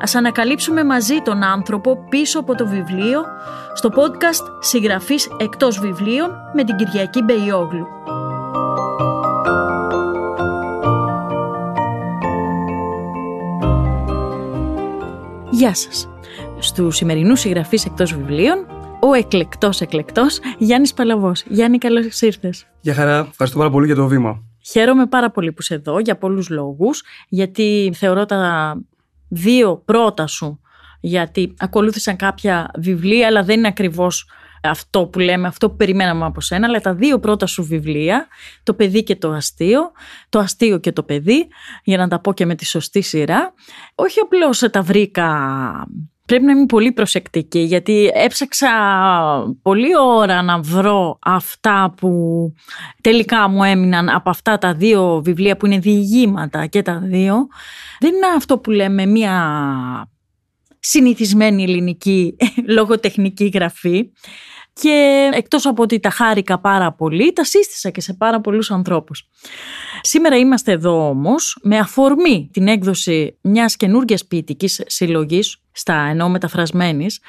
Ας ανακαλύψουμε μαζί τον άνθρωπο πίσω από το βιβλίο στο podcast «Συγγραφής εκτός βιβλίων» με την Κυριακή Μπεϊόγλου. Γεια σας. Στους σημερινούς συγγραφείς εκτός βιβλίων, ο εκλεκτός εκλεκτός Γιάννης Παλαβός. Γιάννη, καλώς ήρθες. Γεια χαρά. Ευχαριστώ πάρα πολύ για το βήμα. Χαίρομαι πάρα πολύ που είσαι εδώ για πολλούς λόγους, γιατί θεωρώ τα δύο πρώτα σου, γιατί ακολούθησαν κάποια βιβλία, αλλά δεν είναι ακριβώς αυτό που λέμε, αυτό που περιμέναμε από σένα, αλλά τα δύο πρώτα σου βιβλία, το παιδί και το αστείο, το αστείο και το παιδί, για να τα πω και με τη σωστή σειρά, όχι απλώς τα βρήκα πρέπει να είμαι πολύ προσεκτική γιατί έψαξα πολλή ώρα να βρω αυτά που τελικά μου έμειναν από αυτά τα δύο βιβλία που είναι διηγήματα και τα δύο. Δεν είναι αυτό που λέμε μία συνηθισμένη ελληνική λογοτεχνική γραφή και εκτός από ότι τα χάρηκα πάρα πολύ, τα σύστησα και σε πάρα πολλούς ανθρώπους. Σήμερα είμαστε εδώ όμως με αφορμή την έκδοση μιας καινούργιας ποιητικής συλλογής, στα ενώ μεταφρασμένης,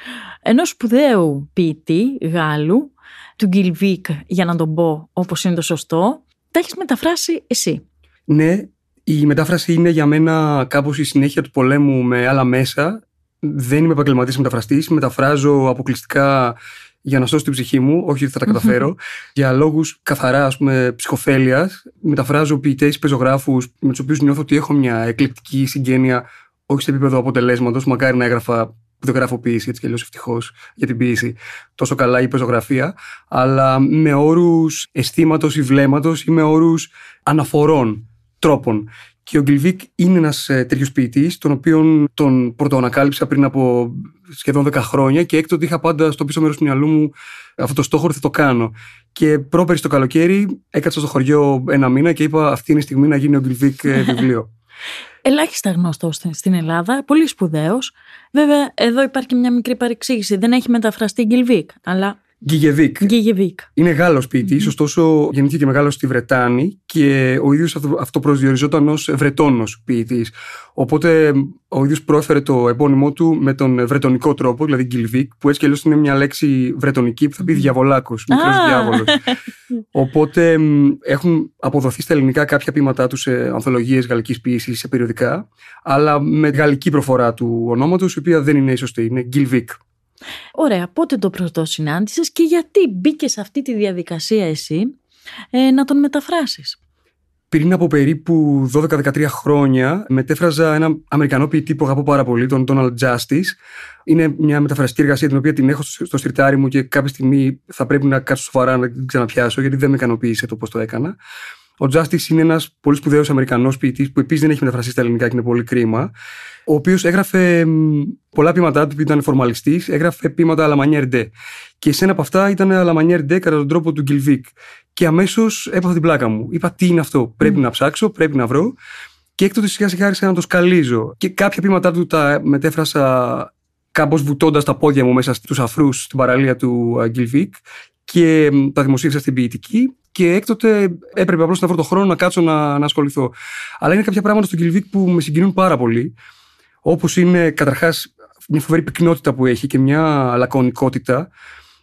ενός σπουδαίου ποιητή Γάλλου, του Γκυλβίκ για να τον πω όπως είναι το σωστό, τα έχεις μεταφράσει εσύ. Ναι, η μετάφραση είναι για μένα κάπως η συνέχεια του πολέμου με άλλα μέσα. Δεν είμαι επαγγελματής μεταφραστής. Μεταφράζω αποκλειστικά για να σώσω την ψυχή μου, όχι ότι θα τα καταφέρω, για λόγους καθαρά ας πούμε, ψυχοφέλεια. Μεταφράζω ποιητές, πεζογράφους με τους οποίους νιώθω ότι έχω μια εκλεπτική συγγένεια, όχι σε επίπεδο αποτελέσματος. Μακάρι να έγραφα που δεν γράφω ποιήση, έτσι κι αλλιώς ευτυχώς για την ποιήση, τόσο καλά η πεζογραφία, αλλά με όρους αισθήματος ή βλέμματος ή με όρους αναφορών τρόπων. Και ο Γκυλβίκ είναι ένας ε, τέτοιος ποιητής, τον οποίο τον πρωτοανακάλυψα πριν από σχεδόν 10 χρόνια και έκτοτε είχα πάντα στο πίσω μέρος του μυαλού μου αυτό το στόχο ότι θα το κάνω. Και πρόπερι το καλοκαίρι έκατσα στο χωριό ένα μήνα και είπα: Αυτή είναι η στιγμή να γίνει ο Γκυλβίκ ε, βιβλίο. Ελάχιστα γνωστό στην Ελλάδα, πολύ σπουδαίος. Βέβαια, εδώ υπάρχει μια μικρή παρεξήγηση. Δεν έχει μεταφραστεί Γκιλβίκ, αλλά Γκιγιεβίκ. Είναι Γάλλος ποιητής, mm-hmm. ωστόσο γεννήθηκε και μεγάλωσε στη Βρετάνη και ο ίδιος αυτοπροσδιοριζόταν ως Βρετόνος ποιητής. Οπότε ο ίδιος πρόφερε το επώνυμό του με τον βρετονικό τρόπο, δηλαδή Γκιλβίκ, που έτσι κι αλλιώς είναι μια λέξη βρετονική που θα πει διαβολάκος, μικρός ah. διάβολος. Οπότε έχουν αποδοθεί στα ελληνικά κάποια ποίηματά τους σε ανθολογίες γαλλικής ποίησης, σε περιοδικά, αλλά με γαλλική προφορά του ονόματος, η οποία δεν είναι η σωστή, είναι Γκυλβίκ. Ωραία, πότε το πρώτο συνάντησες και γιατί μπήκες σε αυτή τη διαδικασία εσύ ε, να τον μεταφράσεις; Πριν από περίπου 12-13 χρόνια μετέφραζα ένα Αμερικανό ποιητή που αγαπώ πάρα πολύ, τον Donald Justice. Είναι μια μεταφραστική εργασία την οποία την έχω στο σιρτάρι μου και κάποια στιγμή θα πρέπει να κάτσω σοβαρά να την ξαναπιάσω γιατί δεν με ικανοποίησε το πώς το έκανα. Ο Justice είναι ένας πολύ σπουδαίος Αμερικανός ποιητής που επίσης δεν έχει μεταφραστεί στα ελληνικά και είναι πολύ κρίμα. Ο οποίος έγραφε πολλά ποίηματά του που ήταν φορμαλιστής, έγραφε ποίηματα Αλαμανιέρ Ντε. Και σε ένα από αυτά ήταν Αλαμανιέρ Ντε κατά τον τρόπο του Γκυλβίκ. Και αμέσως έπαθα την πλάκα μου. Είπα τι είναι αυτό. Πρέπει να ψάξω, πρέπει να βρω. Και έκτοτε σιγά σιγά άρχισα να το σκαλίζω. Και κάποια ποίηματά του τα μετέφρασα κάπως βουτώντας τα πόδια μου μέσα στους αφρούς στην παραλία του Γκυλβίκ και τα δημοσίευσα στην ποιητική και έκτοτε έπρεπε απλώς να βρω το χρόνο να κάτσω να, να ασχοληθώ. Αλλά είναι κάποια πράγματα στον Κιλβίκ που με συγκινούν πάρα πολύ. Όπως είναι καταρχάς μια φοβερή πυκνότητα που έχει και μια λακωνικότητα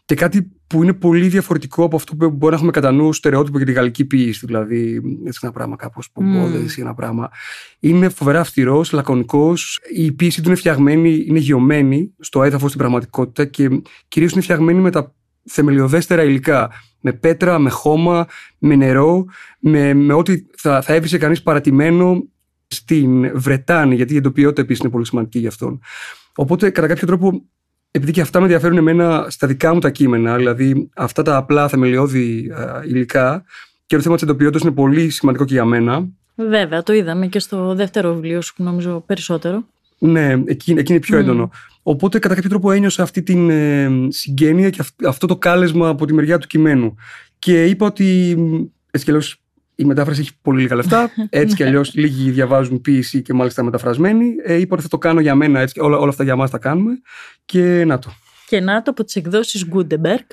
και κάτι που είναι πολύ διαφορετικό από αυτό που μπορεί να έχουμε κατά νου στερεότυπο για τη γαλλική ποιήση. Δηλαδή, έτσι ένα πράγμα κάπως πομπόδες mm. ή ένα πράγμα. Είναι φοβερά αυστηρός, λακωνικός. Η ποιήση του είναι φτιαγμένη, είναι γεωμένη στο έδαφος στην πραγματικότητα και κυρίως είναι φτιαγμένη με τα θεμελιωδέστερα υλικά. Με πέτρα, με χώμα, με νερό, με, με ό,τι θα, θα έβρισε κανείς παρατημένο στην Βρετάνη, γιατί η εντοπιότητα επίσης είναι πολύ σημαντική γι' αυτόν. Οπότε, κατά κάποιο τρόπο, επειδή και αυτά με ενδιαφέρουν εμένα στα δικά μου τα κείμενα, δηλαδή αυτά τα απλά θεμελιώδη υλικά, και το θέμα της εντοπιότητας είναι πολύ σημαντικό και για μένα. Βέβαια, το είδαμε και στο δεύτερο βιβλίο σου, νομίζω περισσότερο. Ναι, εκεί, εκεί είναι πιο έντονο. Οπότε κατά κάποιο τρόπο ένιωσα αυτή την ε, συγγένεια και αυτό το κάλεσμα από τη μεριά του κειμένου. Και είπα ότι έτσι κι αλλιώς η μετάφραση έχει πολύ λίγα λεφτά. Έτσι κι αλλιώς λίγοι διαβάζουν ποιήση και μάλιστα μεταφρασμένοι. Ε, είπα ότι θα το κάνω για μένα, έτσι, όλα, όλα αυτά για μα τα κάνουμε. Και να το. Και να το από τις εκδόσεις Gutenberg.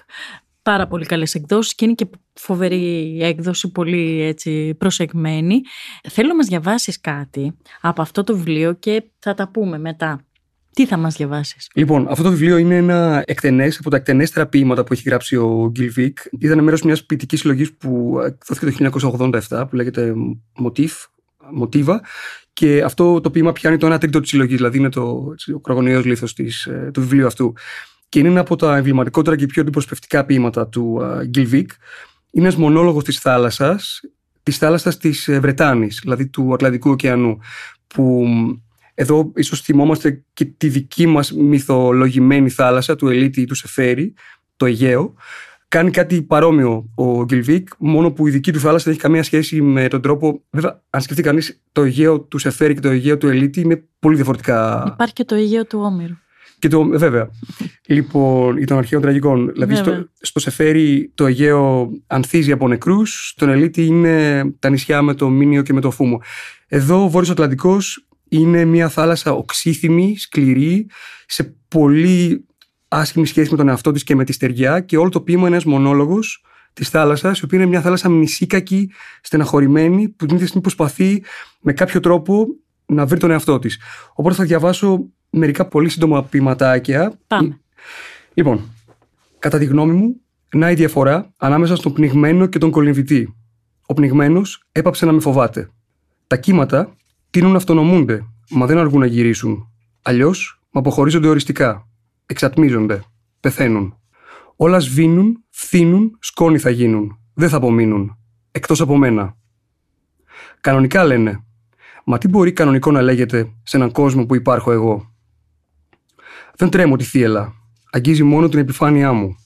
Πάρα πολύ καλές εκδόσεις και είναι και φοβερή έκδοση, πολύ έτσι προσεγμένη. Θέλω να μας διαβάσεις κάτι από αυτό το βιβλίο και θα τα πούμε μετά. Τι θα μας διαβάσεις; Λοιπόν, αυτό το βιβλίο είναι ένα εκτενές, από τα εκτενέστερα ποίηματα που έχει γράψει ο Γκίλ Βίκ. Ήταν μέρος μιας ποιητικής συλλογής που εκδόθηκε το 1987, που λέγεται Motif, Μοτίβα. Και αυτό το ποίημα πιάνει το 1 τρίτο της συλλογής, δηλαδή είναι το, ο κρογωνιαίο λίθος ε, του βιβλίου αυτού. Και είναι ένα από τα εμβληματικότερα και πιο αντιπροσωπευτικά ποίηματα του Γκίλ Βίκ. Είναι ένας μονόλογος της θάλασσας, της θάλασσας της ε, Βρετάνης, δηλαδή του Ατλαντικού ωκεανού, που εδώ ίσως θυμόμαστε και τη δική μας μυθολογημένη θάλασσα του Ελίτη ή του Σεφέρι, το Αιγαίο. Κάνει κάτι παρόμοιο ο Γκυλβίκ, μόνο που η δική του θάλασσα δεν έχει καμία σχέση με τον τρόπο. Βέβαια, αν σκεφτεί κανείς το Αιγαίο του Σεφέρι και το Αιγαίο του Ελίτη, είναι πολύ διαφορετικά. Υπάρχει και το Αιγαίο του Όμηρου. Και το, βέβαια. λοιπόν, ή των αρχαίων τραγικών. Δηλαδή, στο, στο Σεφέρι το Αιγαίο ανθίζει από νεκρούς, στον Ελίτη είναι τα νησιά με το Μίνιο και με το Φούμο. Εδώ ο Βόρειος Ατλαντικός είναι μια θάλασσα οξύθυμη, σκληρή, σε πολύ άσχημη σχέση με τον εαυτό της και με τη στεριά και όλο το ποίημα είναι ένας μονόλογος της θάλασσας, η οποία είναι μια θάλασσα μνησίκακη, στεναχωρημένη, που την ίδια στιγμή προσπαθεί με κάποιο τρόπο να βρει τον εαυτό της. Οπότε θα διαβάσω μερικά πολύ σύντομα ποιηματάκια. Πάμε. Λοιπόν, κατά τη γνώμη μου, να η διαφορά ανάμεσα στον πνιγμένο και τον κολυμβητή. Ο πνιγμένος έπαψε να με φοβάται. Τα κύματα τείνουν να αυτονομούνται, μα δεν αργούν να γυρίσουν. Αλλιώς, με αποχωρίζονται οριστικά. Εξατμίζονται. Πεθαίνουν. Όλα σβήνουν, φθήνουν, σκόνη θα γίνουν. Δεν θα απομείνουν. Εκτός από μένα. Κανονικά λένε. Μα τι μπορεί κανονικό να λέγεται σε έναν κόσμο που υπάρχω εγώ; Δεν τρέμω τη θύελα. Αγγίζει μόνο την επιφάνειά μου.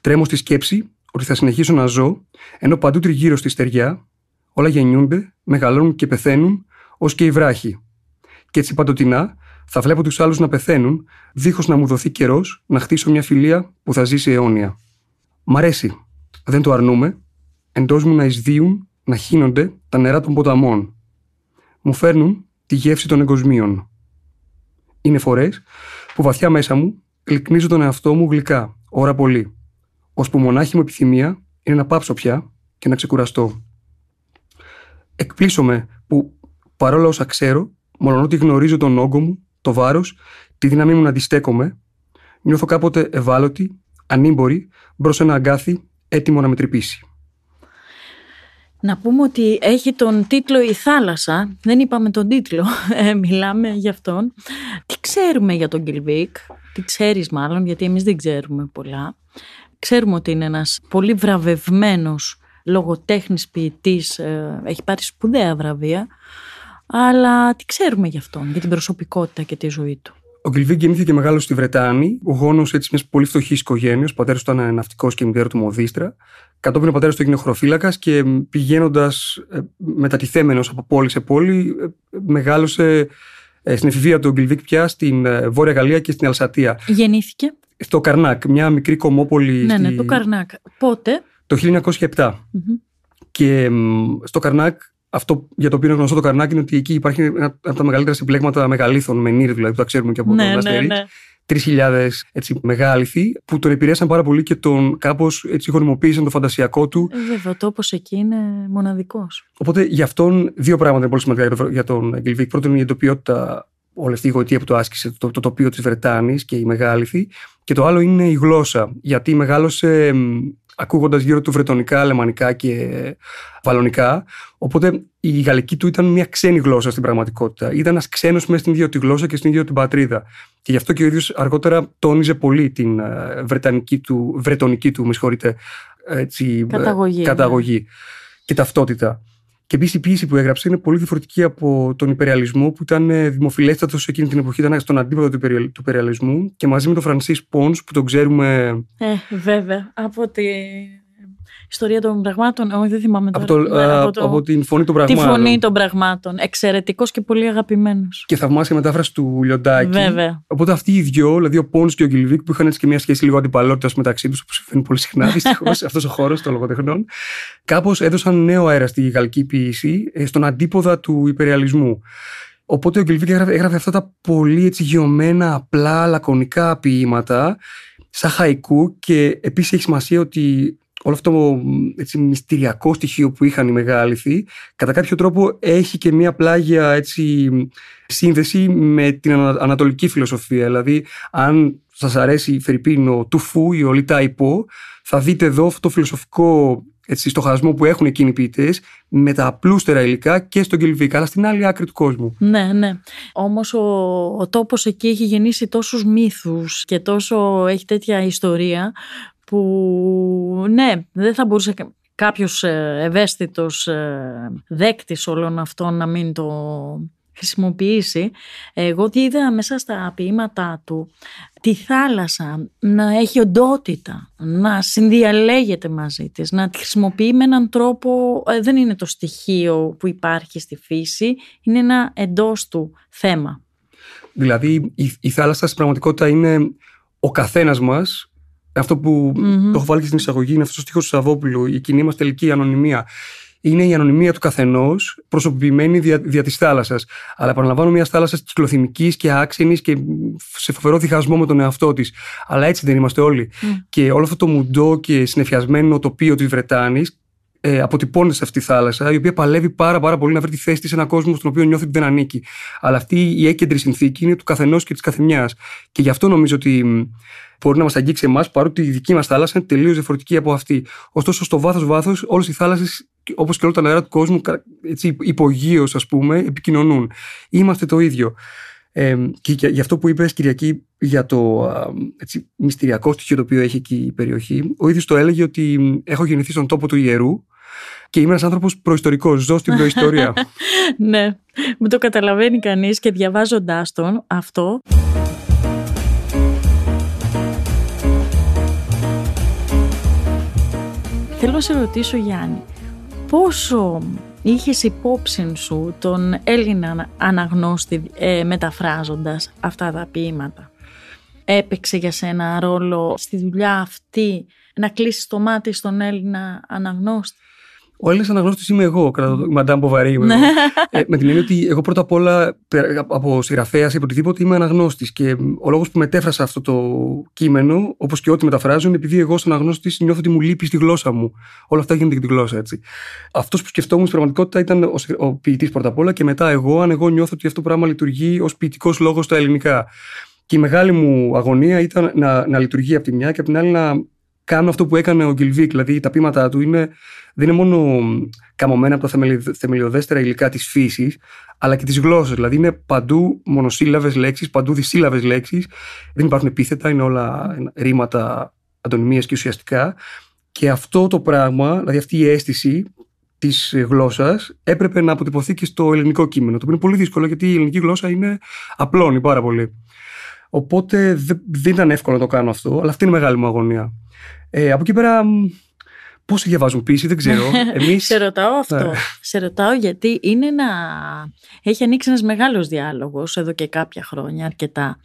Τρέμω στη σκέψη ότι θα συνεχίσω να ζω, ενώ παντού τριγύρω στη στεριά όλα γεννιούνται, μεγαλώνουν και πεθαίνουν, ως και οι βράχοι. Και έτσι παντοτινά θα βλέπω τους άλλους να πεθαίνουν, δίχως να μου δοθεί καιρός να χτίσω μια φιλία που θα ζήσει αιώνια. Μ' αρέσει. Δεν το αρνούμε. Εντός μου να εισδύουν, να χύνονται τα νερά των ποταμών. Μου φέρνουν τη γεύση των εγκοσμίων. Είναι φορές που βαθιά μέσα μου γλυκνίζω τον εαυτό μου γλυκά, ώρα πολύ, ώσπου μονάχη μου επιθυμία είναι να πάψω πια και να ξεκουραστώ. Εκπλήσωμαι που παρόλα όσα ξέρω, μόνο ότι γνωρίζω τον όγκο μου, το βάρος, τη δύναμή μου να αντιστέκομαι, νιώθω κάποτε ευάλωτη, ανήμπορη, μπρος ένα αγκάθι, έτοιμο να με τρυπήσει. Να πούμε ότι έχει τον τίτλο «Η θάλασσα». Δεν είπαμε τον τίτλο, ε, μιλάμε για αυτόν. Τι ξέρουμε για τον Κιλβίκ, τι ξέρεις μάλλον, γιατί εμείς δεν ξέρουμε πολλά. Ξέρουμε ότι είναι ένας πολύ βραβευμένος λογοτέχνης ποιητής, ε, έχει πάρει σπουδαία βραβεία, αλλά τι ξέρουμε γι' αυτόν, για την προσωπικότητα και τη ζωή του. Ο Γκυλβί γεννήθηκε μεγάλο στη Βρετάνη, ο γόνος μιας πολύ φτωχής οικογένειας. Ο πατέρας του ήταν ναυτικός και η μητέρα του μοδίστρα. Κατόπιν ο πατέρας του έγινε χωροφύλακα και πηγαίνοντας ε, μετατιθέμενος από πόλη σε πόλη, ε, μεγάλωσε ε, στην εφηβεία του Γκυλβίκ πια στην Βόρεια Γαλλία και στην Αλσατία. Γεννήθηκε. Στο Καρνάκ, μια μικρή κομμόπολη. Ναι, ναι, το Καρνάκ. Πότε; Το 1907. Και στο Καρνάκ αυτό για το οποίο είναι γνωστό το Καρνάκι είναι ότι εκεί υπάρχει ένα από τα μεγαλύτερα συμπλέγματα μεγαλήθων, με νύρ δηλαδή, που τα ξέρουμε και από ναι, το ναι, ναι. 3.000 έτσι, μεγάληθοι που τον επηρέασαν πάρα πολύ και τον κάπως έτσι γονιμοποίησαν το φαντασιακό του. Ε, βέβαια, ο τόπος εκεί είναι μοναδικός. Οπότε για αυτόν δύο πράγματα είναι πολύ σημαντικά για τον Γκυλβίκ. Πρώτον, η εντοπιότητα, όλη αυτή η γοητεία που το άσκησε, το, το τοπίο της Βρετάνης και η μεγάληθη. Και το άλλο είναι η γλώσσα. Γιατί μεγάλωσε ακούγοντας γύρω του βρετονικά, αλεμανικά και βαλονικά. Οπότε η γαλλική του ήταν μια ξένη γλώσσα στην πραγματικότητα. Ήταν ένας ξένος μέσα στην ίδια τη γλώσσα και στην ίδια την πατρίδα. Και γι' αυτό και ο ίδιος αργότερα τόνιζε πολύ την ε, βρετανική του, βρετονική του, με συγχωρείτε, έτσι, ε, καταγωγή, καταγωγή ναι. και ταυτότητα. Και επίσης η ποιήση που έγραψε είναι πολύ διαφορετική από τον υπεριαλισμό που ήταν ε, δημοφιλέστατος εκείνη την εποχή, ήταν στον αντίποδο του υπεριαλισμού και μαζί με τον Φρανσίς Πόνς που τον ξέρουμε. Ε, βέβαια. Από τη ιστορία των πραγμάτων. Όχι, δεν θυμάμαι Από, τώρα. το, Ναι, α, από το- από την φωνή των Τη πραγμάτων. φωνή των πραγμάτων. Εξαιρετικός και πολύ αγαπημένος. Και θαυμάσια μετάφραση του Λιοντάκη. Βέβαια. Οπότε αυτοί οι δυο, δηλαδή ο Πόν και ο Γκυλβίκ, που είχαν έτσι και μια σχέση λίγο αντιπαλότητας μεταξύ τους, που συμβαίνει πολύ συχνά δυστυχώς αυτός ο χώρος των λογοτεχνών, κάπως έδωσαν νέο αέρα στη γαλλική ποιήση, ε, στον αντίποδα του υπεριαλισμού. Οπότε ο Γκυλβίκ έγραφε, έγραφε αυτά τα πολύ έτσι γιωμένα, απλά, λακωνικά ποίηματα, σαν χαϊκού και επίσης έχει σημασία ότι όλο αυτό το έτσι, μυστηριακό στοιχείο που είχαν οι μεγάληθοι, κατά κάποιο τρόπο έχει και μια πλάγια έτσι, σύνδεση με την ανα- ανατολική φιλοσοφία. Δηλαδή, αν σας αρέσει η Φερρυπίν ο Τουφού ή ο Λιτά Υπό, θα δείτε εδώ αυτό το φιλοσοφικό έτσι, στοχασμό που έχουν εκείνοι οι ποιητές με τα απλούστερα υλικά και στον Κελβίκα, αλλά στην άλλη άκρη του κόσμου. Ναι, ναι. Όμως ο, ο τόπος εκεί έχει γεννήσει τόσους μύθους και τόσο έχει τέτοια ιστορία που ναι, δεν θα μπορούσε κα- κάποιος ε, ευαίσθητος ε, δέκτης όλων αυτών να μην το χρησιμοποιήσει. Εγώ τι είδα μέσα στα ποίηματά του τη θάλασσα να έχει οντότητα, να συνδιαλέγεται μαζί της, να τη χρησιμοποιεί με έναν τρόπο, ε, δεν είναι το στοιχείο που υπάρχει στη φύση, είναι ένα εντός του θέμα. Δηλαδή, η, η θάλασσα στην πραγματικότητα είναι ο καθένας μας αυτό που Μμμ. το έχω βάλει και στην εισαγωγή είναι αυτός το στίχος του Σαββόπουλου, η κοινή μας τελική ανωνυμία. Είναι η ανωνυμία του καθενός, προσωποποιημένη δια, δια της θάλασσας. Αλλά επαναλαμβάνω, μιας θάλασσας κυκλοθυμικής και άξενης και σε φοβερό διχασμό με τον εαυτό της. Αλλά έτσι δεν είμαστε όλοι. Μμ. Και όλο αυτό το μουντό και συνεφιασμένο τοπίο της Βρετάνης ε, αποτυπώνεται σε αυτή τη θάλασσα, η οποία παλεύει πάρα, πάρα πολύ να βρει τη θέση της σε έναν κόσμο στον οποίο νιώθει ότι δεν ανήκει. Αλλά αυτή η έκεντρη συνθήκη είναι του καθενός και της καθεμιάς. Και γι' αυτό νομίζω ότι μ, μπορεί να μας αγγίξει εμάς, παρότι η δική μας θάλασσα είναι τελείως διαφορετική από αυτή. Ωστόσο, στο βάθο-βάθο, όλες οι θάλασσες, όπως και όλα τα νερά του κόσμου, κα- έτσι, υπογείως, ας πούμε, επικοινωνούν. Είμαστε το ίδιο. Ε, και για- γι' αυτό που είπες Κυριακή για το α, έτσι, μυστηριακό στοιχείο το οποίο έχει εκεί η περιοχή ο ίδιος το έλεγε ότι μ, έχω γεννηθεί στον τόπο του ιερού και είμαι ένας άνθρωπος προϊστορικός, ζω στην προϊστορία ναι, μου το καταλαβαίνει κανείς και διαβάζοντάς τον αυτό. Θέλω να σε ρωτήσω Γιάννη, πόσο είχες υπόψη σου τον Έλληνα αναγνώστη ε, μεταφράζοντας αυτά τα ποίηματα; Έπαιξε για σένα ρόλο στη δουλειά αυτή να κλείσεις το μάτι στον Έλληνα αναγνώστη; Ο Έλληνας αναγνώστης είμαι εγώ, κατά το Μαντάμ Μποβαρή. είμαι εγώ. ε, με την έννοια ότι εγώ πρώτα απ' όλα, πέρα από συγγραφέα ή από οτιδήποτε, είμαι αναγνώστης. Και μ, ο λόγος που μετέφρασα αυτό το κείμενο, όπως και ό,τι μεταφράζω, είναι επειδή εγώ, σαν αναγνώστης, νιώθω ότι μου λείπει στη γλώσσα μου. Όλα αυτά γίνεται και τη γλώσσα, έτσι. Αυτός που σκεφτόμουν στην πραγματικότητα ήταν ο, συγγρα- ο ποιητής πρώτα απ' όλα και μετά εγώ, αν εγώ νιώθω ότι αυτό το πράγμα λειτουργεί ως ποιητικός λόγος στα ελληνικά. Και η μεγάλη μου αγωνία ήταν να, να λειτουργεί από τη μια και από την άλλη να κάνω αυτό που έκανε ο Γκυλβίκ. Δηλαδή τα πείματα του είναι, δεν είναι μόνο καμωμένα από τα θεμελι- θεμελιωδέστερα υλικά της φύσης, αλλά και της γλώσσας. Δηλαδή είναι παντού μονοσύλλαβες λέξεις, παντού δυσύλλαβες λέξεις. Δεν υπάρχουν επίθετα, είναι όλα ρήματα αντωνυμίες και ουσιαστικά. Και αυτό το πράγμα, δηλαδή αυτή η αίσθηση της γλώσσας, έπρεπε να αποτυπωθεί και στο ελληνικό κείμενο. Το οποίο είναι πολύ δύσκολο γιατί η ελληνική γλώσσα είναι απλώνει πάρα πολύ. Οπότε δε- δεν ήταν εύκολο να το κάνω αυτό, αλλά αυτή είναι η μεγάλη μου αγωνία. Ε, από εκεί πέρα, μ, πόσοι διαβάζουν πίση, δεν ξέρω. Εμείς, Σε ρωτάω αυτό. Ναι. Σε ρωτάω γιατί είναι ένα... Έχει ανοίξει ένας μεγάλος διάλογος εδώ και κάποια χρόνια αρκετά.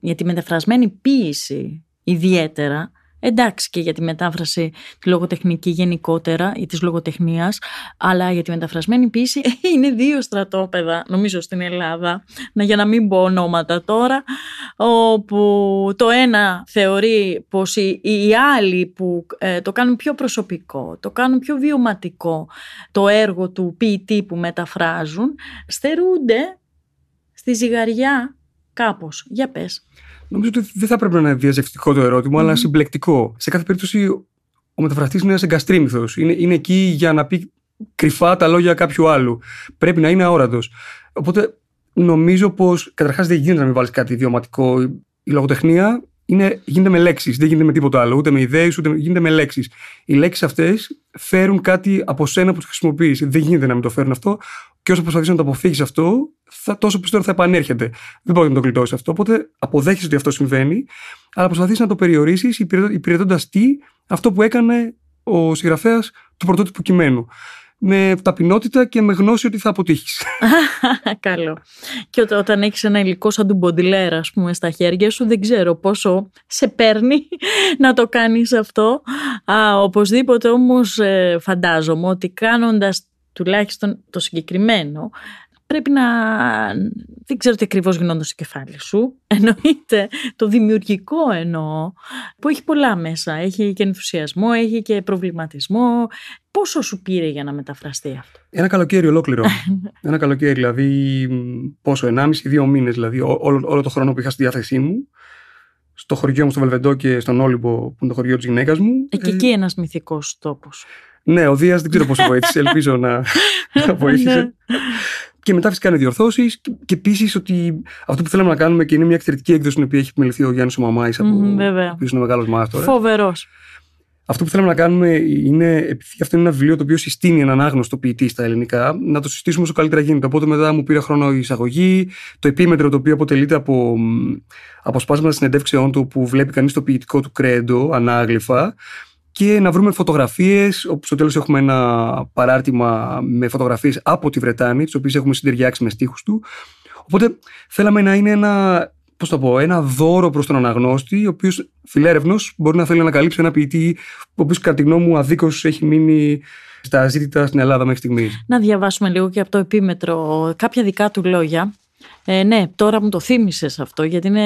Για τη μεταφρασμένη ποίηση ιδιαίτερα, εντάξει και για τη μετάφραση τη λογοτεχνική γενικότερα ή της λογοτεχνίας, αλλά για τη μεταφρασμένη ποίηση είναι δύο στρατόπεδα νομίζω στην Ελλάδα, να, για να μην πω ονόματα τώρα, όπου το ένα θεωρεί πως οι, οι άλλοι που ε, το κάνουν πιο προσωπικό, το κάνουν πιο βιωματικό το έργο του ποιητή που μεταφράζουν, στερούνται στη ζυγαριά κάπως. Για πες. Νομίζω ότι δεν θα πρέπει να είναι διαζευτικό το ερώτημα, αλλά Μμμ. συμπλεκτικό. Σε κάθε περίπτωση, ο μεταφραστής είναι ένας εγκαστρίμηθος. Είναι, είναι εκεί για να πει κρυφά τα λόγια κάποιου άλλου. Πρέπει να είναι αόρατος. Οπότε νομίζω πως καταρχάς δεν γίνεται να μην βάλεις κάτι ιδιωματικό. Η λογοτεχνία είναι, γίνεται με λέξεις, δεν γίνεται με τίποτα άλλο. Ούτε με ιδέες, ούτε με- γίνεται με λέξεις. Οι λέξεις αυτές φέρουν κάτι από σένα που τις χρησιμοποιείς. Δεν γίνεται να μην το φέρουν αυτό. Και όσο προσπαθείς να το αποφύγεις αυτό, θα, τόσο πιστό θα επανέρχεται. Δεν μπορεί να το γλιτώσεις αυτό. Οπότε αποδέχεσαι ότι αυτό συμβαίνει, αλλά προσπαθείς να το περιορίσεις υπηρετώντας τι, αυτό που έκανε ο συγγραφέας του πρωτότυπου κειμένου με ταπεινότητα και με γνώση ότι θα αποτύχεις. Καλό. Και όταν έχεις ένα υλικό σαν του Μποντιλέρα, ας πούμε, στα χέρια σου, δεν ξέρω πόσο σε παίρνει να το κάνεις αυτό. Α, οπωσδήποτε όμως ε, φαντάζομαι ότι κάνοντας τουλάχιστον το συγκεκριμένο, πρέπει να. Δεν ξέρω τι ακριβώς γινόταν στο κεφάλι σου. Εννοείται το δημιουργικό εννοώ, που έχει πολλά μέσα. Έχει και ενθουσιασμό, έχει και προβληματισμό. Πόσο σου πήρε για να μεταφραστεί αυτό; Ένα καλοκαίρι ολόκληρο. Ένα καλοκαίρι, δηλαδή πόσο, 1,5-2 μήνες, δηλαδή όλο, όλο το χρόνο που είχα στη διάθεσή μου. Στο χωριό μου στο Βελβεντό και στον Όλυμπο, που είναι το χωριό της γυναίκας μου. Ε, και εκεί ένας μυθικός τόπος. Ναι, ο Δίας δεν ξέρω πόσο βοήθησε. Ελπίζω να, να βοήθησε. Ναι. Και μετά φυσικά είναι διορθώσεις. Και επίσης ότι αυτό που θέλαμε να κάνουμε και είναι μια εξαιρετική έκδοση την οποία έχει επιμεληθεί ο Γιάννης Ομαμάη, από mm, ο οποίος είναι μεγάλος μάστορα. Φοβερός. Αυτό που θέλαμε να κάνουμε είναι, επειδή αυτό είναι ένα βιβλίο το οποίο συστήνει έναν άγνωστο ποιητή στα ελληνικά, να το συστήσουμε όσο καλύτερα γίνεται. Οπότε μετά μου πήρε χρόνο η εισαγωγή, το επίμετρο το οποίο αποτελείται από αποσπάσματα συνεντεύξεών του που βλέπει κανείς το ποιητικό του κρέντο, ανάγλυφα, και να βρούμε φωτογραφίες, όπου στο τέλος έχουμε ένα παράρτημα με φωτογραφίες από τη Βρετάνη, τις οποίες έχουμε συντεριάξει με στίχους του. Οπότε θέλαμε να είναι ένα, πώς το πω, ένα δώρο προς τον αναγνώστη, ο οποίος φιλέρευνος μπορεί να θέλει να ανακαλύψει ένα ποιητή, ο οποίος κατά τη γνώμη μου αδίκως έχει μείνει στα ζήτητα στην Ελλάδα μέχρι στιγμής. Να διαβάσουμε λίγο και από το επίμετρο κάποια δικά του λόγια. Ε, ναι, τώρα μου το θύμισες αυτό, γιατί είναι,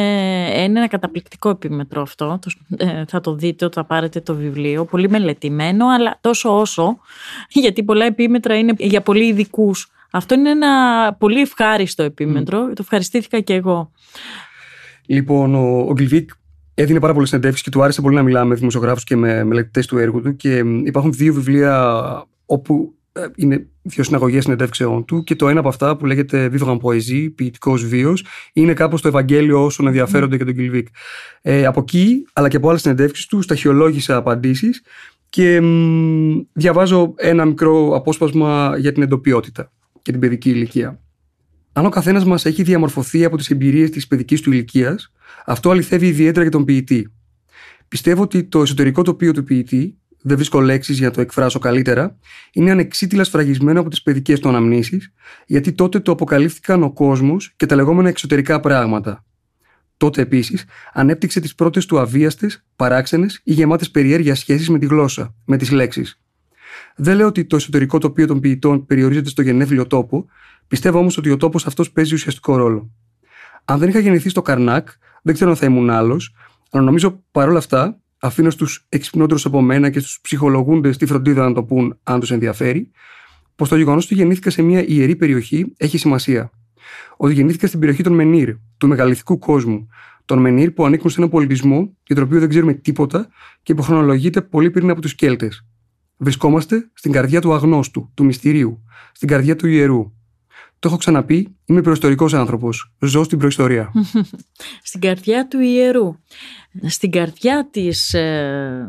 είναι ένα καταπληκτικό επίμετρο αυτό. Ε, θα το δείτε όταν πάρετε το βιβλίο. Πολύ μελετημένο, αλλά τόσο όσο, γιατί πολλά επίμετρα είναι για πολύ ειδικούς. Αυτό είναι ένα πολύ ευχάριστο επίμετρο. Το ευχαριστήθηκα και εγώ. Λοιπόν, ο, ο Γκλιβίκ έδινε πάρα πολλές συνεντεύξεις και του άρεσε πολύ να μιλάμε με δημοσιογράφους και με μελετητές του έργου του. Και υπάρχουν δύο βιβλία όπου ε, είναι δύο συναγωγές συνεντεύξεών του και το ένα από αυτά που λέγεται Vivre Poésie, ποιητικός βίος, είναι κάπως το Ευαγγέλιο όσων ενδιαφέρονται για τον Κιλβίκ. Ε, από εκεί, αλλά και από άλλες συνεντεύξεις του, σταχυολόγησα απαντήσεις και μ, διαβάζω ένα μικρό απόσπασμα για την εντοπιότητα και την παιδική ηλικία. Αν ο καθένας μας έχει διαμορφωθεί από τις εμπειρίες της παιδικής του ηλικίας, αυτό αληθεύει ιδιαίτερα για τον ποιητή. Πιστεύω ότι το εσωτερικό τοπίο του ποιητή δεν βρίσκω λέξεις για να το εκφράσω καλύτερα, είναι ανεξίτηλα σφραγισμένο από τις παιδικές του αναμνήσεις, γιατί τότε το αποκαλύφθηκαν ο κόσμος και τα λεγόμενα εξωτερικά πράγματα. Τότε επίσης ανέπτυξε τις πρώτες του αβίαστες, παράξενες ή γεμάτες περιέργειας σχέσεις με τη γλώσσα, με τις λέξεις. Δεν λέω ότι το εσωτερικό τοπίο των ποιητών περιορίζεται στο γενέθλιο τόπο, πιστεύω όμως ότι ο τόπος αυτός παίζει ουσιαστικό ρόλο. Αν δεν είχα γεννηθεί στο Καρνάκ, δεν ξέρω αν θα ήμουν άλλος, αλλά νομίζω παρόλα αυτά αφήνω στους εξυπνότερους από μένα και στους ψυχολογούντες τη φροντίδα να το πούν, αν τους ενδιαφέρει, πως το γεγονός ότι γεννήθηκα σε μια ιερή περιοχή έχει σημασία. Ότι γεννήθηκα στην περιοχή των Μενίρ, του μεγαλυθικού κόσμου. Των Μενίρ που ανήκουν σε έναν πολιτισμό για τον οποίο δεν ξέρουμε τίποτα και που χρονολογείται πολύ πριν από τους Κέλτες. Βρισκόμαστε στην καρδιά του αγνώστου, του μυστηρίου, στην καρδιά του ιερού. Το έχω ξαναπεί, είμαι προϊστορικός άνθρωπος. Ζω στην προϊστορία. στην καρδιά του ιερού στην καρδιά της ε,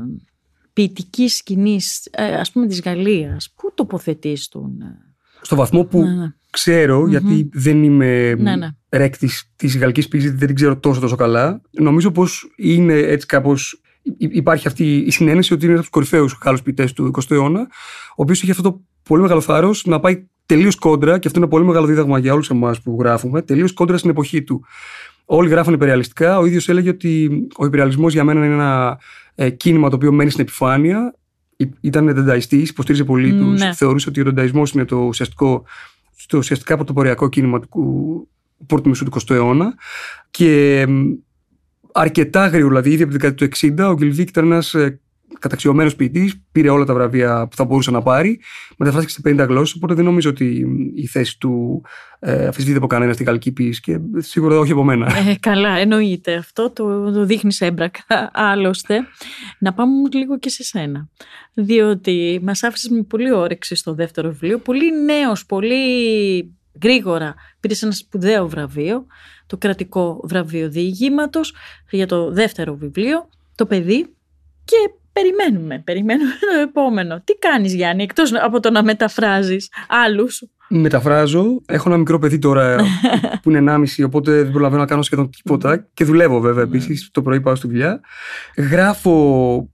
ποιητικής σκηνής, ε, ας πούμε της Γαλλίας, πού τοποθετείς τον... Ε; Στο βαθμό που ναι, ναι. ξερω γιατί δεν είμαι ναι, ναι. ρέκτης της γαλλικής ποιήσης, δεν την ξέρω τόσο τόσο καλά. Νομίζω πως είναι έτσι κάπως... Υπάρχει αυτή η συνένεση ότι είναι από τους κορυφαίους Γάλλου ποιητέ του 20ου αιώνα, ο οποίος έχει αυτό το πολύ μεγάλο θάρρος να πάει τελείως κόντρα, και αυτό είναι πολύ μεγάλο δίδαγμα για όλους εμάς που γράφουμε, τελείως κόντρα στην εποχή του. Όλοι γράφουν υπεριαλιστικά. Ο ίδιος έλεγε ότι ο υπεριαλισμός για μένα είναι ένα ε, κίνημα το οποίο μένει στην επιφάνεια. Ήταν δενταϊστή, υποστήριζε πολύ τους. Ναι. Θεωρούσε ότι ο δενταϊσμό είναι το ουσιαστικό, το ουσιαστικά πρωτοποριακό κίνημα του πρώτου μισού του 20ου αιώνα. Και αρκετά γρήγορα, δηλαδή ήδη από την δεκαετία του 60, ο Γκυλβίκ ήταν ένας ε, καταξιωμένος ποιητής, πήρε όλα τα βραβεία που θα μπορούσε να πάρει, μεταφράστηκε σε 50 γλώσσες. Οπότε δεν νομίζω ότι η θέση του ε, αφισβητείται από κανένα στην γαλλική ποιήση και σίγουρα όχι από μένα. Ε, καλά, εννοείται. Αυτό το, το δείχνει έμπρακα. Άλλωστε, να πάμε όμως λίγο και σε σένα. Διότι μας άφησες με πολύ όρεξη στο δεύτερο βιβλίο. Πολύ νέος, πολύ γρήγορα πήρες ένα σπουδαίο βραβείο, το κρατικό βραβείο διηγήματος για το δεύτερο βιβλίο, το παιδί. Και περιμένουμε, περιμένουμε το επόμενο. Τι κάνεις Γιάννη, εκτός από το να μεταφράζεις άλλους; Μεταφράζω. Έχω ένα μικρό παιδί τώρα που είναι 1,5, οπότε δεν προλαβαίνω να κάνω σχεδόν τίποτα. Και δουλεύω βέβαια επίσης. Το πρωί πάω στη δουλειά. Γράφω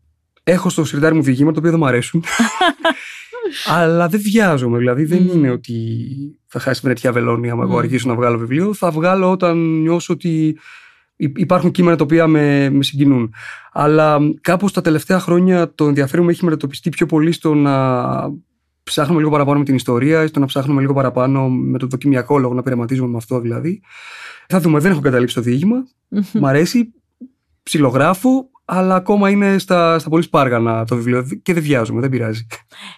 Έχω στο σιρτάρι μου διηγήματα τα οποία δεν μου αρέσουν. Αλλά δεν βιάζομαι. Δηλαδή δεν είναι ότι θα χάσει βενετιά βελόνια άμα εγώ αρχίσω να βγάλω βιβλίο. Θα βγάλω όταν νιώσω ότι υπάρχουν κείμενα τα οποία με, με συγκινούν. Αλλά κάπως τα τελευταία χρόνια το ενδιαφέρον μου έχει μετατοπιστεί πιο πολύ στο να ψάχνουμε λίγο παραπάνω με την ιστορία, στο να ψάχνουμε λίγο παραπάνω με το δοκιμιακό λόγο, να πειραματίζουμε με αυτό δηλαδή. Θα δούμε, δεν έχω καταλήψει το διήγημα. Μ' αρέσει, ψιλογράφω, αλλά ακόμα είναι στα, στα πολύ σπάργανα το βιβλίο και δεν βιάζομαι, δεν πειράζει.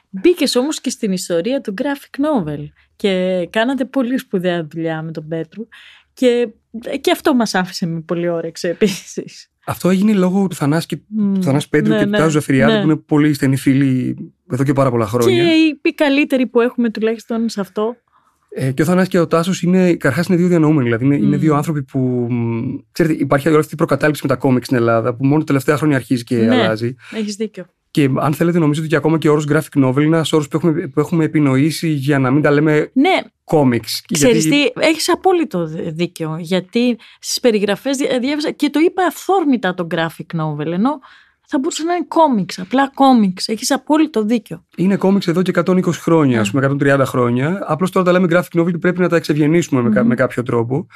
Μπήκες όμως και στην ιστορία του graphic novel και κάνατε πολύ σπουδαία δουλειά με τον Πέτρου και, και αυτό μας άφησε με πολύ όρεξη επίσης. Αυτό έγινε λόγω του Θανάσης, mm, Θανάση Πέτρου ναι, και του ναι, Τάζου Ζαφυριάδη ναι. που είναι πολύ στενοί φίλοι εδώ και πάρα πολλά χρόνια. Και οι καλύτεροι που έχουμε τουλάχιστον σε αυτό. Ε, και ο Θανάσης και ο Τάσος είναι, καταρχάς είναι δύο διανοούμενοι. Δηλαδή είναι, είναι δύο άνθρωποι που. Ξέρετε, υπάρχει όλη αυτή η προκατάληψη με τα κόμικ στην Ελλάδα που μόνο τα τελευταία χρόνια αρχίζει και ναι, αλλάζει. Έχεις δίκιο. Και αν θέλετε, νομίζω ότι και ακόμα και ο όρος graphic novel είναι ένας όρος που έχουμε, που έχουμε επινοήσει για να μην τα λέμε ναι. comics. Ξέρεις γιατί... τι, έχεις απόλυτο δίκιο. Γιατί στις περιγραφές διάβασα και το είπα αυθόρμητα το graphic novel. Ενώ θα μπορούσε να είναι κόμιξ, απλά κόμιξ. Έχεις απόλυτο δίκιο. Είναι κόμιξ εδώ και 120 χρόνια, ας ναι. πούμε 130 χρόνια. Απλώς τώρα τα λέμε graphic novel και πρέπει να τα εξευγενήσουμε mm-hmm. με, κάποιο τρόπο.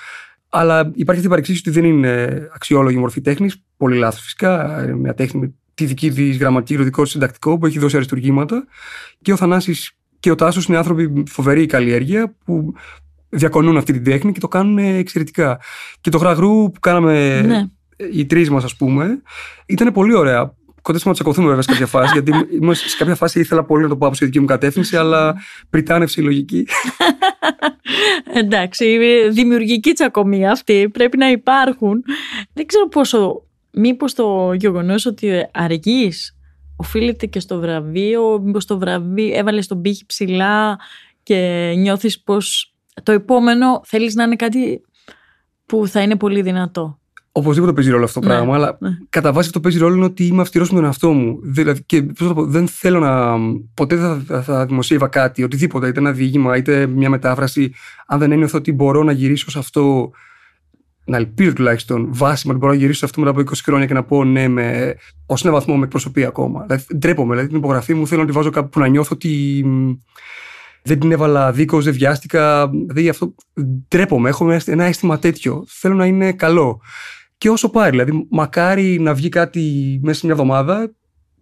Αλλά υπάρχει αυτή η παρεξήγηση ότι δεν είναι αξιόλογη μορφή τέχνης. Πολύ λάθος φυσικά. Μια τέχνη με τη δική της γραμματική, το δικό της συντακτικό που έχει δώσει αριστουργήματα. Και ο Θανάσης και ο Τάσος είναι άνθρωποι φοβερή καλλιέργεια που διακονούν αυτή την τέχνη και το κάνουν εξαιρετικά. Και το γραγρού που κάναμε ναι οι τρεις μας, ας πούμε, ήταν πολύ ωραία. Κοντά να τσακωθούμε βέβαια σε κάποια φάση, γιατί σε κάποια φάση ήθελα πολύ να το πω από τη δική μου κατεύθυνση, αλλά πριτάνευσε η λογική. Εντάξει, δημιουργική τσακωμία αυτή πρέπει να υπάρχουν. Δεν ξέρω πόσο. Μήπως το γεγονός ότι αργείς οφείλεται και στο βραβείο, μήπως το βραβείο έβαλες τον πύχη ψηλά και νιώθεις πως το επόμενο θέλεις να είναι κάτι που θα είναι πολύ δυνατό. Οπωσδήποτε παίζει ρόλο αυτό το ναι, πράγμα, αλλά ναι. κατά βάση αυτό παίζει ρόλο είναι ότι είμαι αυστηρός με τον εαυτό μου. Δηλαδή, και πω, δεν θέλω να. Ποτέ δεν θα, θα δημοσίευα κάτι, οτιδήποτε, είτε ένα διήγημα, είτε μια μετάφραση, αν δεν ένιωθω ότι μπορώ να γυρίσω σε αυτό. Να ελπίζω τουλάχιστον βάσιμα ότι μπορώ να γυρίσω σε αυτό μετά από 20 χρόνια και να πω ναι, με, ως ένα βαθμό με εκπροσωπεί ακόμα. Δηλαδή, ντρέπομαι. Δηλαδή, την υπογραφή μου θέλω να τη βάζω κάπου που να νιώθω ότι δεν την έβαλα δίκο, δεν βιάστηκα. Δηλαδή, αυτό ντρέπομαι. Έχω ένα αίσθημα τέτοιο. Θέλω να είναι καλό και όσο πάρει. Δηλαδή, μακάρι να βγει κάτι μέσα σε μια εβδομάδα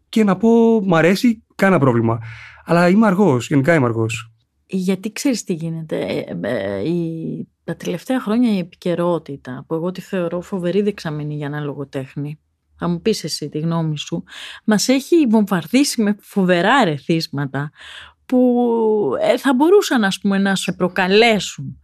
και να πω μ' αρέσει, κανένα πρόβλημα. Αλλά είμαι αργός, γενικά είμαι αργός. Γιατί ξέρεις τι γίνεται. Ε, ε, η, τα τελευταία χρόνια η επικαιρότητα, που εγώ τη θεωρώ φοβερή δεξαμενή για ένα λογοτέχνη, θα μου πεις εσύ τη γνώμη σου, μας έχει βομβαρδίσει με φοβερά ερεθίσματα που ε, θα μπορούσαν ας πούμε, να σε προκαλέσουν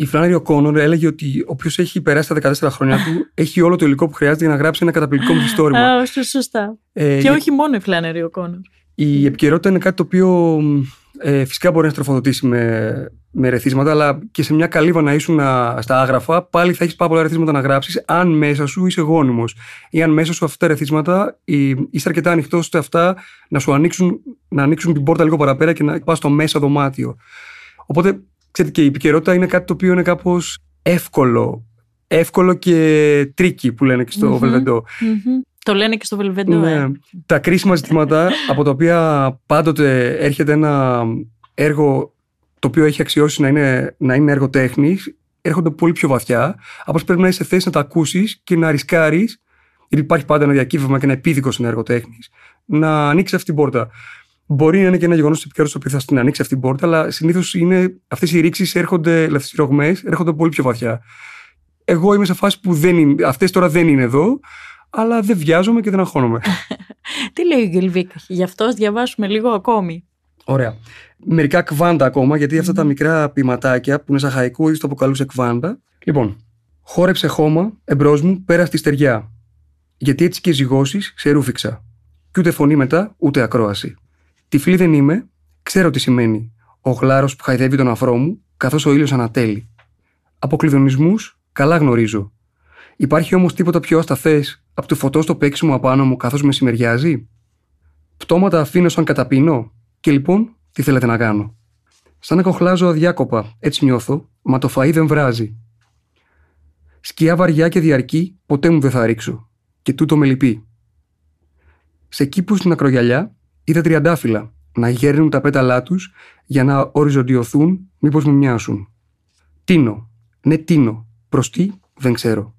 η Φλάνερη Οκόνορ έλεγε ότι όποιος έχει περάσει τα 14 χρόνια του έχει όλο το υλικό που χρειάζεται για να γράψει ένα καταπληκτικό μυθιστόρημα. Α, σωστά. Ε, και όχι μόνο η Φλάνερη Οκόνορ. Η επικαιρότητα είναι κάτι το οποίο ε, φυσικά μπορεί να στροφοδοτήσει με, με ρεθίσματα, αλλά και σε μια καλύβα να ήσουν στα άγραφα, πάλι θα έχεις πάρα πολλά ερεθίσματα να γράψεις, αν μέσα σου είσαι γόνιμος. Ή αν μέσα σου αυτά τα ερεθίσματα είσαι αρκετά ανοιχτός ώστε αυτά να σου ανοίξουν, να ανοίξουν την πόρτα λίγο παραπέρα και να πας στο μέσα δωμάτιο. Οπότε ξέρετε, και η επικαιρότητα είναι κάτι το οποίο είναι κάπως εύκολο. Εύκολο και tricky που λένε και στο mm Βελβεντό Το λένε και στο Βελβεντό. Ναι. Ε. Τα κρίσιμα ζητήματα από τα οποία πάντοτε έρχεται ένα έργο το οποίο έχει αξιώσει να είναι, να είναι έργο τέχνης, έρχονται πολύ πιο βαθιά. Απλώς πρέπει να είσαι θέση να τα ακούσεις και να ρισκάρεις, γιατί υπάρχει πάντα ένα διακύβευμα και ένα επίδικο στην έργο τέχνης, να ανοίξεις αυτή την πόρτα. Μπορεί να είναι και ένα γεγονός επικαιρό το οποίο θα στην ανοίξει αυτή την πόρτα, αλλά συνήθως αυτές οι ρήξεις έρχονται, αυτέ οι ρογμές έρχονται πολύ πιο βαθιά. Εγώ είμαι σε φάση που δεν είναι, αυτές τώρα δεν είναι εδώ, αλλά δεν βιάζομαι και δεν αγχώνομαι. Τι λέει ο Γκυλβίκ, γι' αυτό διαβάσουμε λίγο ακόμη. Ωραία. Μερικά κβάντα ακόμα, γιατί αυτά τα μικρά ποιηματάκια που είναι σαν χαϊκού, ήδη το αποκαλούσε κβάντα. Λοιπόν, χόρεψε χώμα εμπρός μου πέρα στη στεριά. Γιατί έτσι και ζυγώσεις σε ρούφιξα. Κι ούτε φωνή μετά, ούτε ακρόαση. Τυφλή δεν είμαι, ξέρω τι σημαίνει. Ο γλάρος που χαϊδεύει τον αφρό μου, καθώς ο ήλιος ανατέλει. Από κλειδονισμού, καλά γνωρίζω. Υπάρχει όμως τίποτα πιο ασταθές από το φωτό στο παίξιμο απάνω μου καθώς μεσημεριάζει. Πτώματα αφήνω σαν καταπίνω. Και λοιπόν, τι θέλετε να κάνω; Σαν να κοχλάζω αδιάκοπα, έτσι νιώθω, μα το φαΐ δεν βράζει. Σκιά βαριά και διαρκή ποτέ μου δεν θα ρίξω. Και τούτο με λυπεί. Σε κήπους στην ακρογιαλιά είδα τριαντάφυλλα να γέρνουν τα πέταλά τους για να οριζοντιωθούν, μήπως μου μοιάσουν. Τίνο, ναι, τίνο. Προς τι, δεν ξέρω.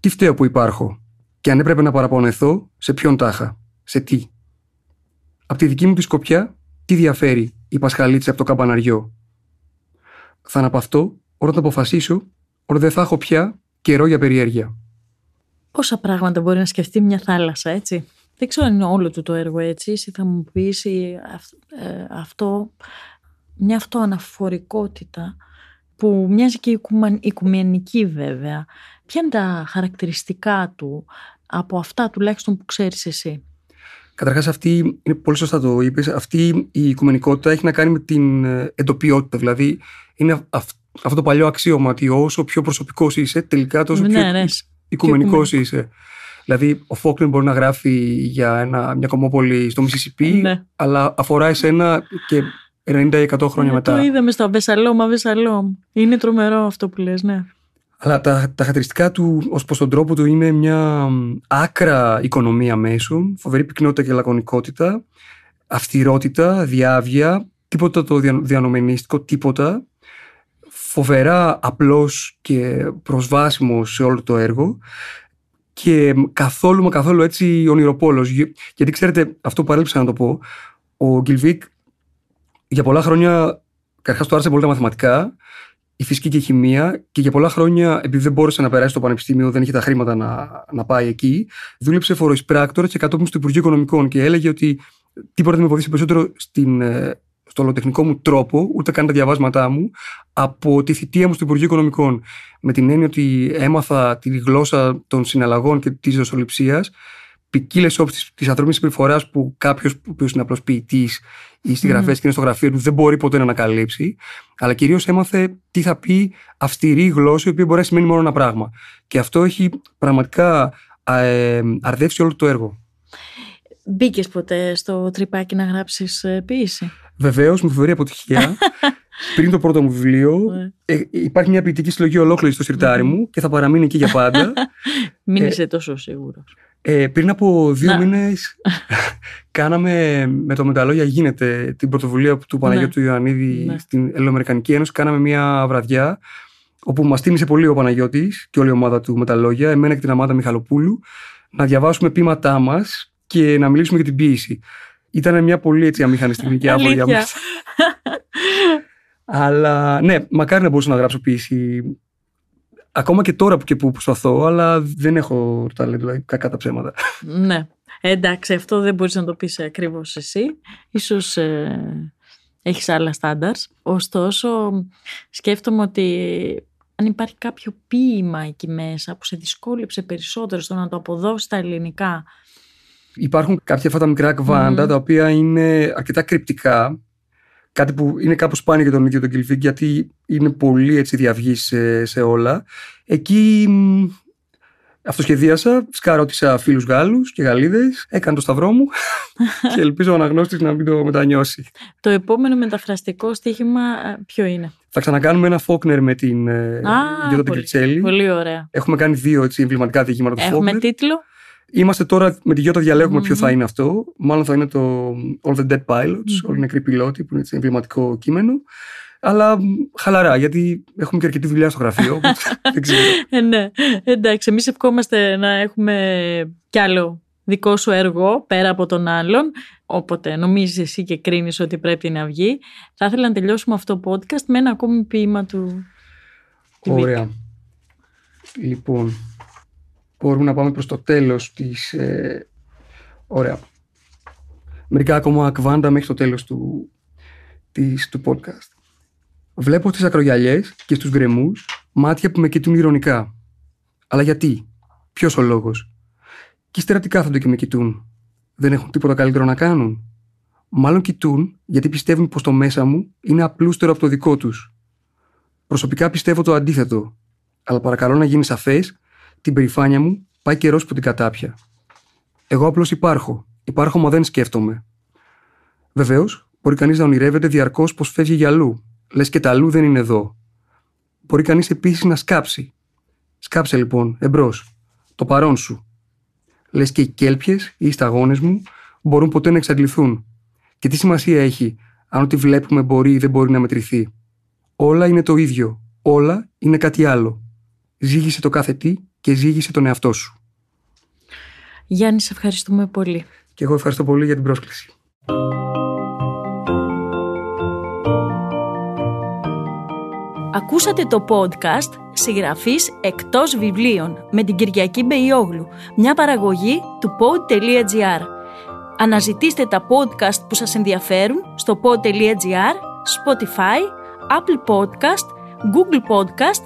Τι φταίω που υπάρχω, και αν έπρεπε να παραπονεθώ, σε ποιον τάχα, σε τι. Απ' τη δική μου τη σκοπιά, τι διαφέρει η Πασχαλίτσα από το καμπαναριό. Θα αναπαυτώ όταν το αποφασίσω ότι δεν θα έχω πια καιρό για περιέργεια. Πόσα πράγματα μπορεί να σκεφτεί μια θάλασσα, έτσι; Δεν ξέρω αν είναι όλο του το έργο έτσι. Εσύ θα μου πεις ε, αυτό, μια αυτοαναφορικότητα που μοιάζει και οικουμενική βέβαια. Ποια είναι τα χαρακτηριστικά του από αυτά τουλάχιστον που ξέρεις εσύ; Καταρχάς, αυτή είναι πολύ σωστά το είπες. Αυτή η οικουμενικότητα έχει να κάνει με την ε, εντοπιότητα. Δηλαδή, είναι αυτό το παλιό αξίωμα ότι όσο πιο προσωπικός είσαι, τελικά τόσο ναι, πιο ναι. οικουμενικός είσαι. Δηλαδή, ο Φόκλιν μπορεί να γράφει για ένα, μια κομμόπολη στο Μισισιπί, ναι. αλλά αφορά εσένα και 90-100 χρόνια μετά. Το είδαμε στο Αβεσαλόμ, Αβεσαλόμ. Είναι τρομερό αυτό που λες, ναι. Αλλά τα, τα χαρακτηριστικά του ως προς τον τρόπο του είναι μια άκρα οικονομία μέσων, φοβερή πυκνότητα και λακωνικότητα, αυστηρότητα, διάβια, τίποτα το διανομενίστικο, τίποτα. Φοβερά απλός και προσβάσιμο σε όλο το έργο και καθόλου μα καθόλου έτσι ονειροπόλος. Γιατί ξέρετε, αυτό που παρέλειψα να το πω, ο Γκυλβίκ για πολλά χρόνια καταρχάς του άρεσε πολύ τα μαθηματικά η φυσική και η χημεία και για πολλά χρόνια, επειδή δεν μπόρεσε να περάσει στο πανεπιστήμιο, δεν είχε τα χρήματα να, να πάει εκεί, δούλεψε φοροεισπράκτορα και κατόπιν στο Υπουργείο Οικονομικών και έλεγε ότι τίποτα δεν με βοήθησε περισσότερο στην, ε, στο ολοτεχνικό μου τρόπο, ούτε καν τα διαβάσματά μου, από τη θητεία μου στο Υπουργείο Οικονομικών. Με την έννοια ότι έμαθα τη γλώσσα των συναλλαγών και της δοσοληψίας ποικίλες όψεις της ανθρώπινης συμπεριφοράς που κάποιος που είναι απλό ποιητής ή συγγραφέας mm. και είναι στο γραφείο του δεν μπορεί ποτέ να ανακαλύψει. Αλλά κυρίως έμαθε τι θα πει αυστηρή γλώσσα, η οποία μπορεί να σημαίνει μόνο ένα πράγμα. Και αυτό έχει πραγματικά ε, αρδεύσει όλο το έργο. Μπήκες ποτέ στο τρυπάκι να γράψεις ε, ποίηση. Βεβαίως, με φοβερή αποτυχία. Πριν το πρώτο μου βιβλίο, ναι. ε, υπάρχει μια ποιητική συλλογή ολόκληρη στο σιρτάρι μου και θα παραμείνει εκεί για πάντα. Μην ε, είσαι τόσο σίγουρος. Ε, πριν από δύο μήνες κάναμε με το Μεταλόγια γίνεται την πρωτοβουλία του Παναγιώτου ναι. Ιωαννίδη ναι. στην Ελληνοαμερικανική Ένωση. Κάναμε μια βραδιά όπου μας τίμησε πολύ ο Παναγιώτης και όλη η ομάδα του Μεταλόγια, εμένα και την Αμάδα Μιχαλοπούλου, να διαβάσουμε πείματά μας και να μιλήσουμε για την ποιήση. Ήταν μια πολύ έτσι αμήχανη στιγμή και άβολη για μα. Αλλά ναι, μακάρι να μπορούσα να γράψω ποιήση Ακόμα και τώρα που και που προσπαθώ, αλλά δεν έχω ταλέντο, δηλαδή κακά τα ψέματα. Ναι. Εντάξει, αυτό δεν μπορείς να το πεις ακριβώς εσύ. Ίσως ε, έχεις άλλα στάνταρς. Ωστόσο, σκέφτομαι ότι αν υπάρχει κάποιο ποίημα εκεί μέσα που σε δυσκόλεψε περισσότερο στο να το αποδώσεις στα ελληνικά. Υπάρχουν κάποια αυτά τα μικρά κβάντα τα οποία είναι αρκετά κρυπτικά Κάτι που είναι κάπως σπάνιο για τον ίδιο τον Κιλφίγκ γιατί είναι πολύ έτσι διαυγή σε, σε όλα. Εκεί αυτοσχεδίασα, σκαρώτησα φίλους Γάλλους και Γαλλίδες, έκανα το σταυρό μου και ελπίζω ο αναγνώστης να μην το μετανιώσει. Το επόμενο μεταφραστικό στοίχημα ε, ποιο είναι; Θα ξανακάνουμε ένα Φόκνερ με την Γιώτα πολύ, πολύ ωραία. Έχουμε κάνει δύο έτσι, εμβληματικά διηγήματα του Έχουμε τίτλο; Είμαστε τώρα με τη Γιώτα διαλέγουμε ποιο θα είναι αυτό. Μάλλον θα είναι το All the Dead Pilots, mm-hmm. Όλοι οι νεκροί πιλότοι, που είναι έτσι εμβληματικό κείμενο. Αλλά χαλαρά, γιατί έχουμε και αρκετή δουλειά στο γραφείο. δεν ξέρω. Ε, ναι, εντάξει. Εμείς ευχόμαστε να έχουμε κι άλλο δικό σου έργο πέρα από τον άλλον. Όποτε νομίζεις εσύ και κρίνεις ότι πρέπει να βγει. Θα ήθελα να τελειώσουμε αυτό το podcast με ένα ακόμη ποίημα του. Ωραία. Λοιπόν, μπορούμε να πάμε προς το τέλος της... Ε, ωραία. Μερικά ακόμα ακβάντα μέχρι το τέλος του, της, του podcast. Βλέπω στις ακρογιαλιές και στους γκρεμούς μάτια που με κοιτούν ηρωνικά. Αλλά γιατί, ποιος ο λόγος; Και ύστερα τι κάθονται και με κοιτούν. Δεν έχουν τίποτα καλύτερο να κάνουν. Μάλλον κοιτούν γιατί πιστεύουν πως το μέσα μου είναι απλούστερο από το δικό τους. Προσωπικά πιστεύω το αντίθετο. Αλλά παρακαλώ να γίνεις σαφές την περηφάνεια μου, πάει καιρός που την κατάπια. Εγώ απλώς υπάρχω. Υπάρχω, μα δεν σκέφτομαι. Βεβαίως, μπορεί κανείς να ονειρεύεται διαρκώς πως φεύγει για αλλού. Λες και τα αλλού δεν είναι εδώ. Μπορεί κανείς επίσης να σκάψει. Σκάψε λοιπόν, εμπρός. Το παρόν σου. Λες και οι κέλπιες ή οι σταγόνες μου μπορούν ποτέ να εξαντληθούν. Και τι σημασία έχει αν ό,τι βλέπουμε μπορεί ή δεν μπορεί να μετρηθεί. Όλα είναι το ίδιο. Όλα είναι κάτι άλλο. Ζήγησε το κάθε τι και ζήγησε τον εαυτό σου. Γιάννη, σε ευχαριστούμε πολύ. Και εγώ ευχαριστώ πολύ για την πρόσκληση. Ακούσατε το podcast «Συγγραφής εκτός βιβλίων» με την Κυριακή Μπεϊόγλου, μια παραγωγή του pod.gr. Αναζητήστε τα podcast που σας ενδιαφέρουν στο pod.gr, Spotify, Apple Podcast, Google Podcast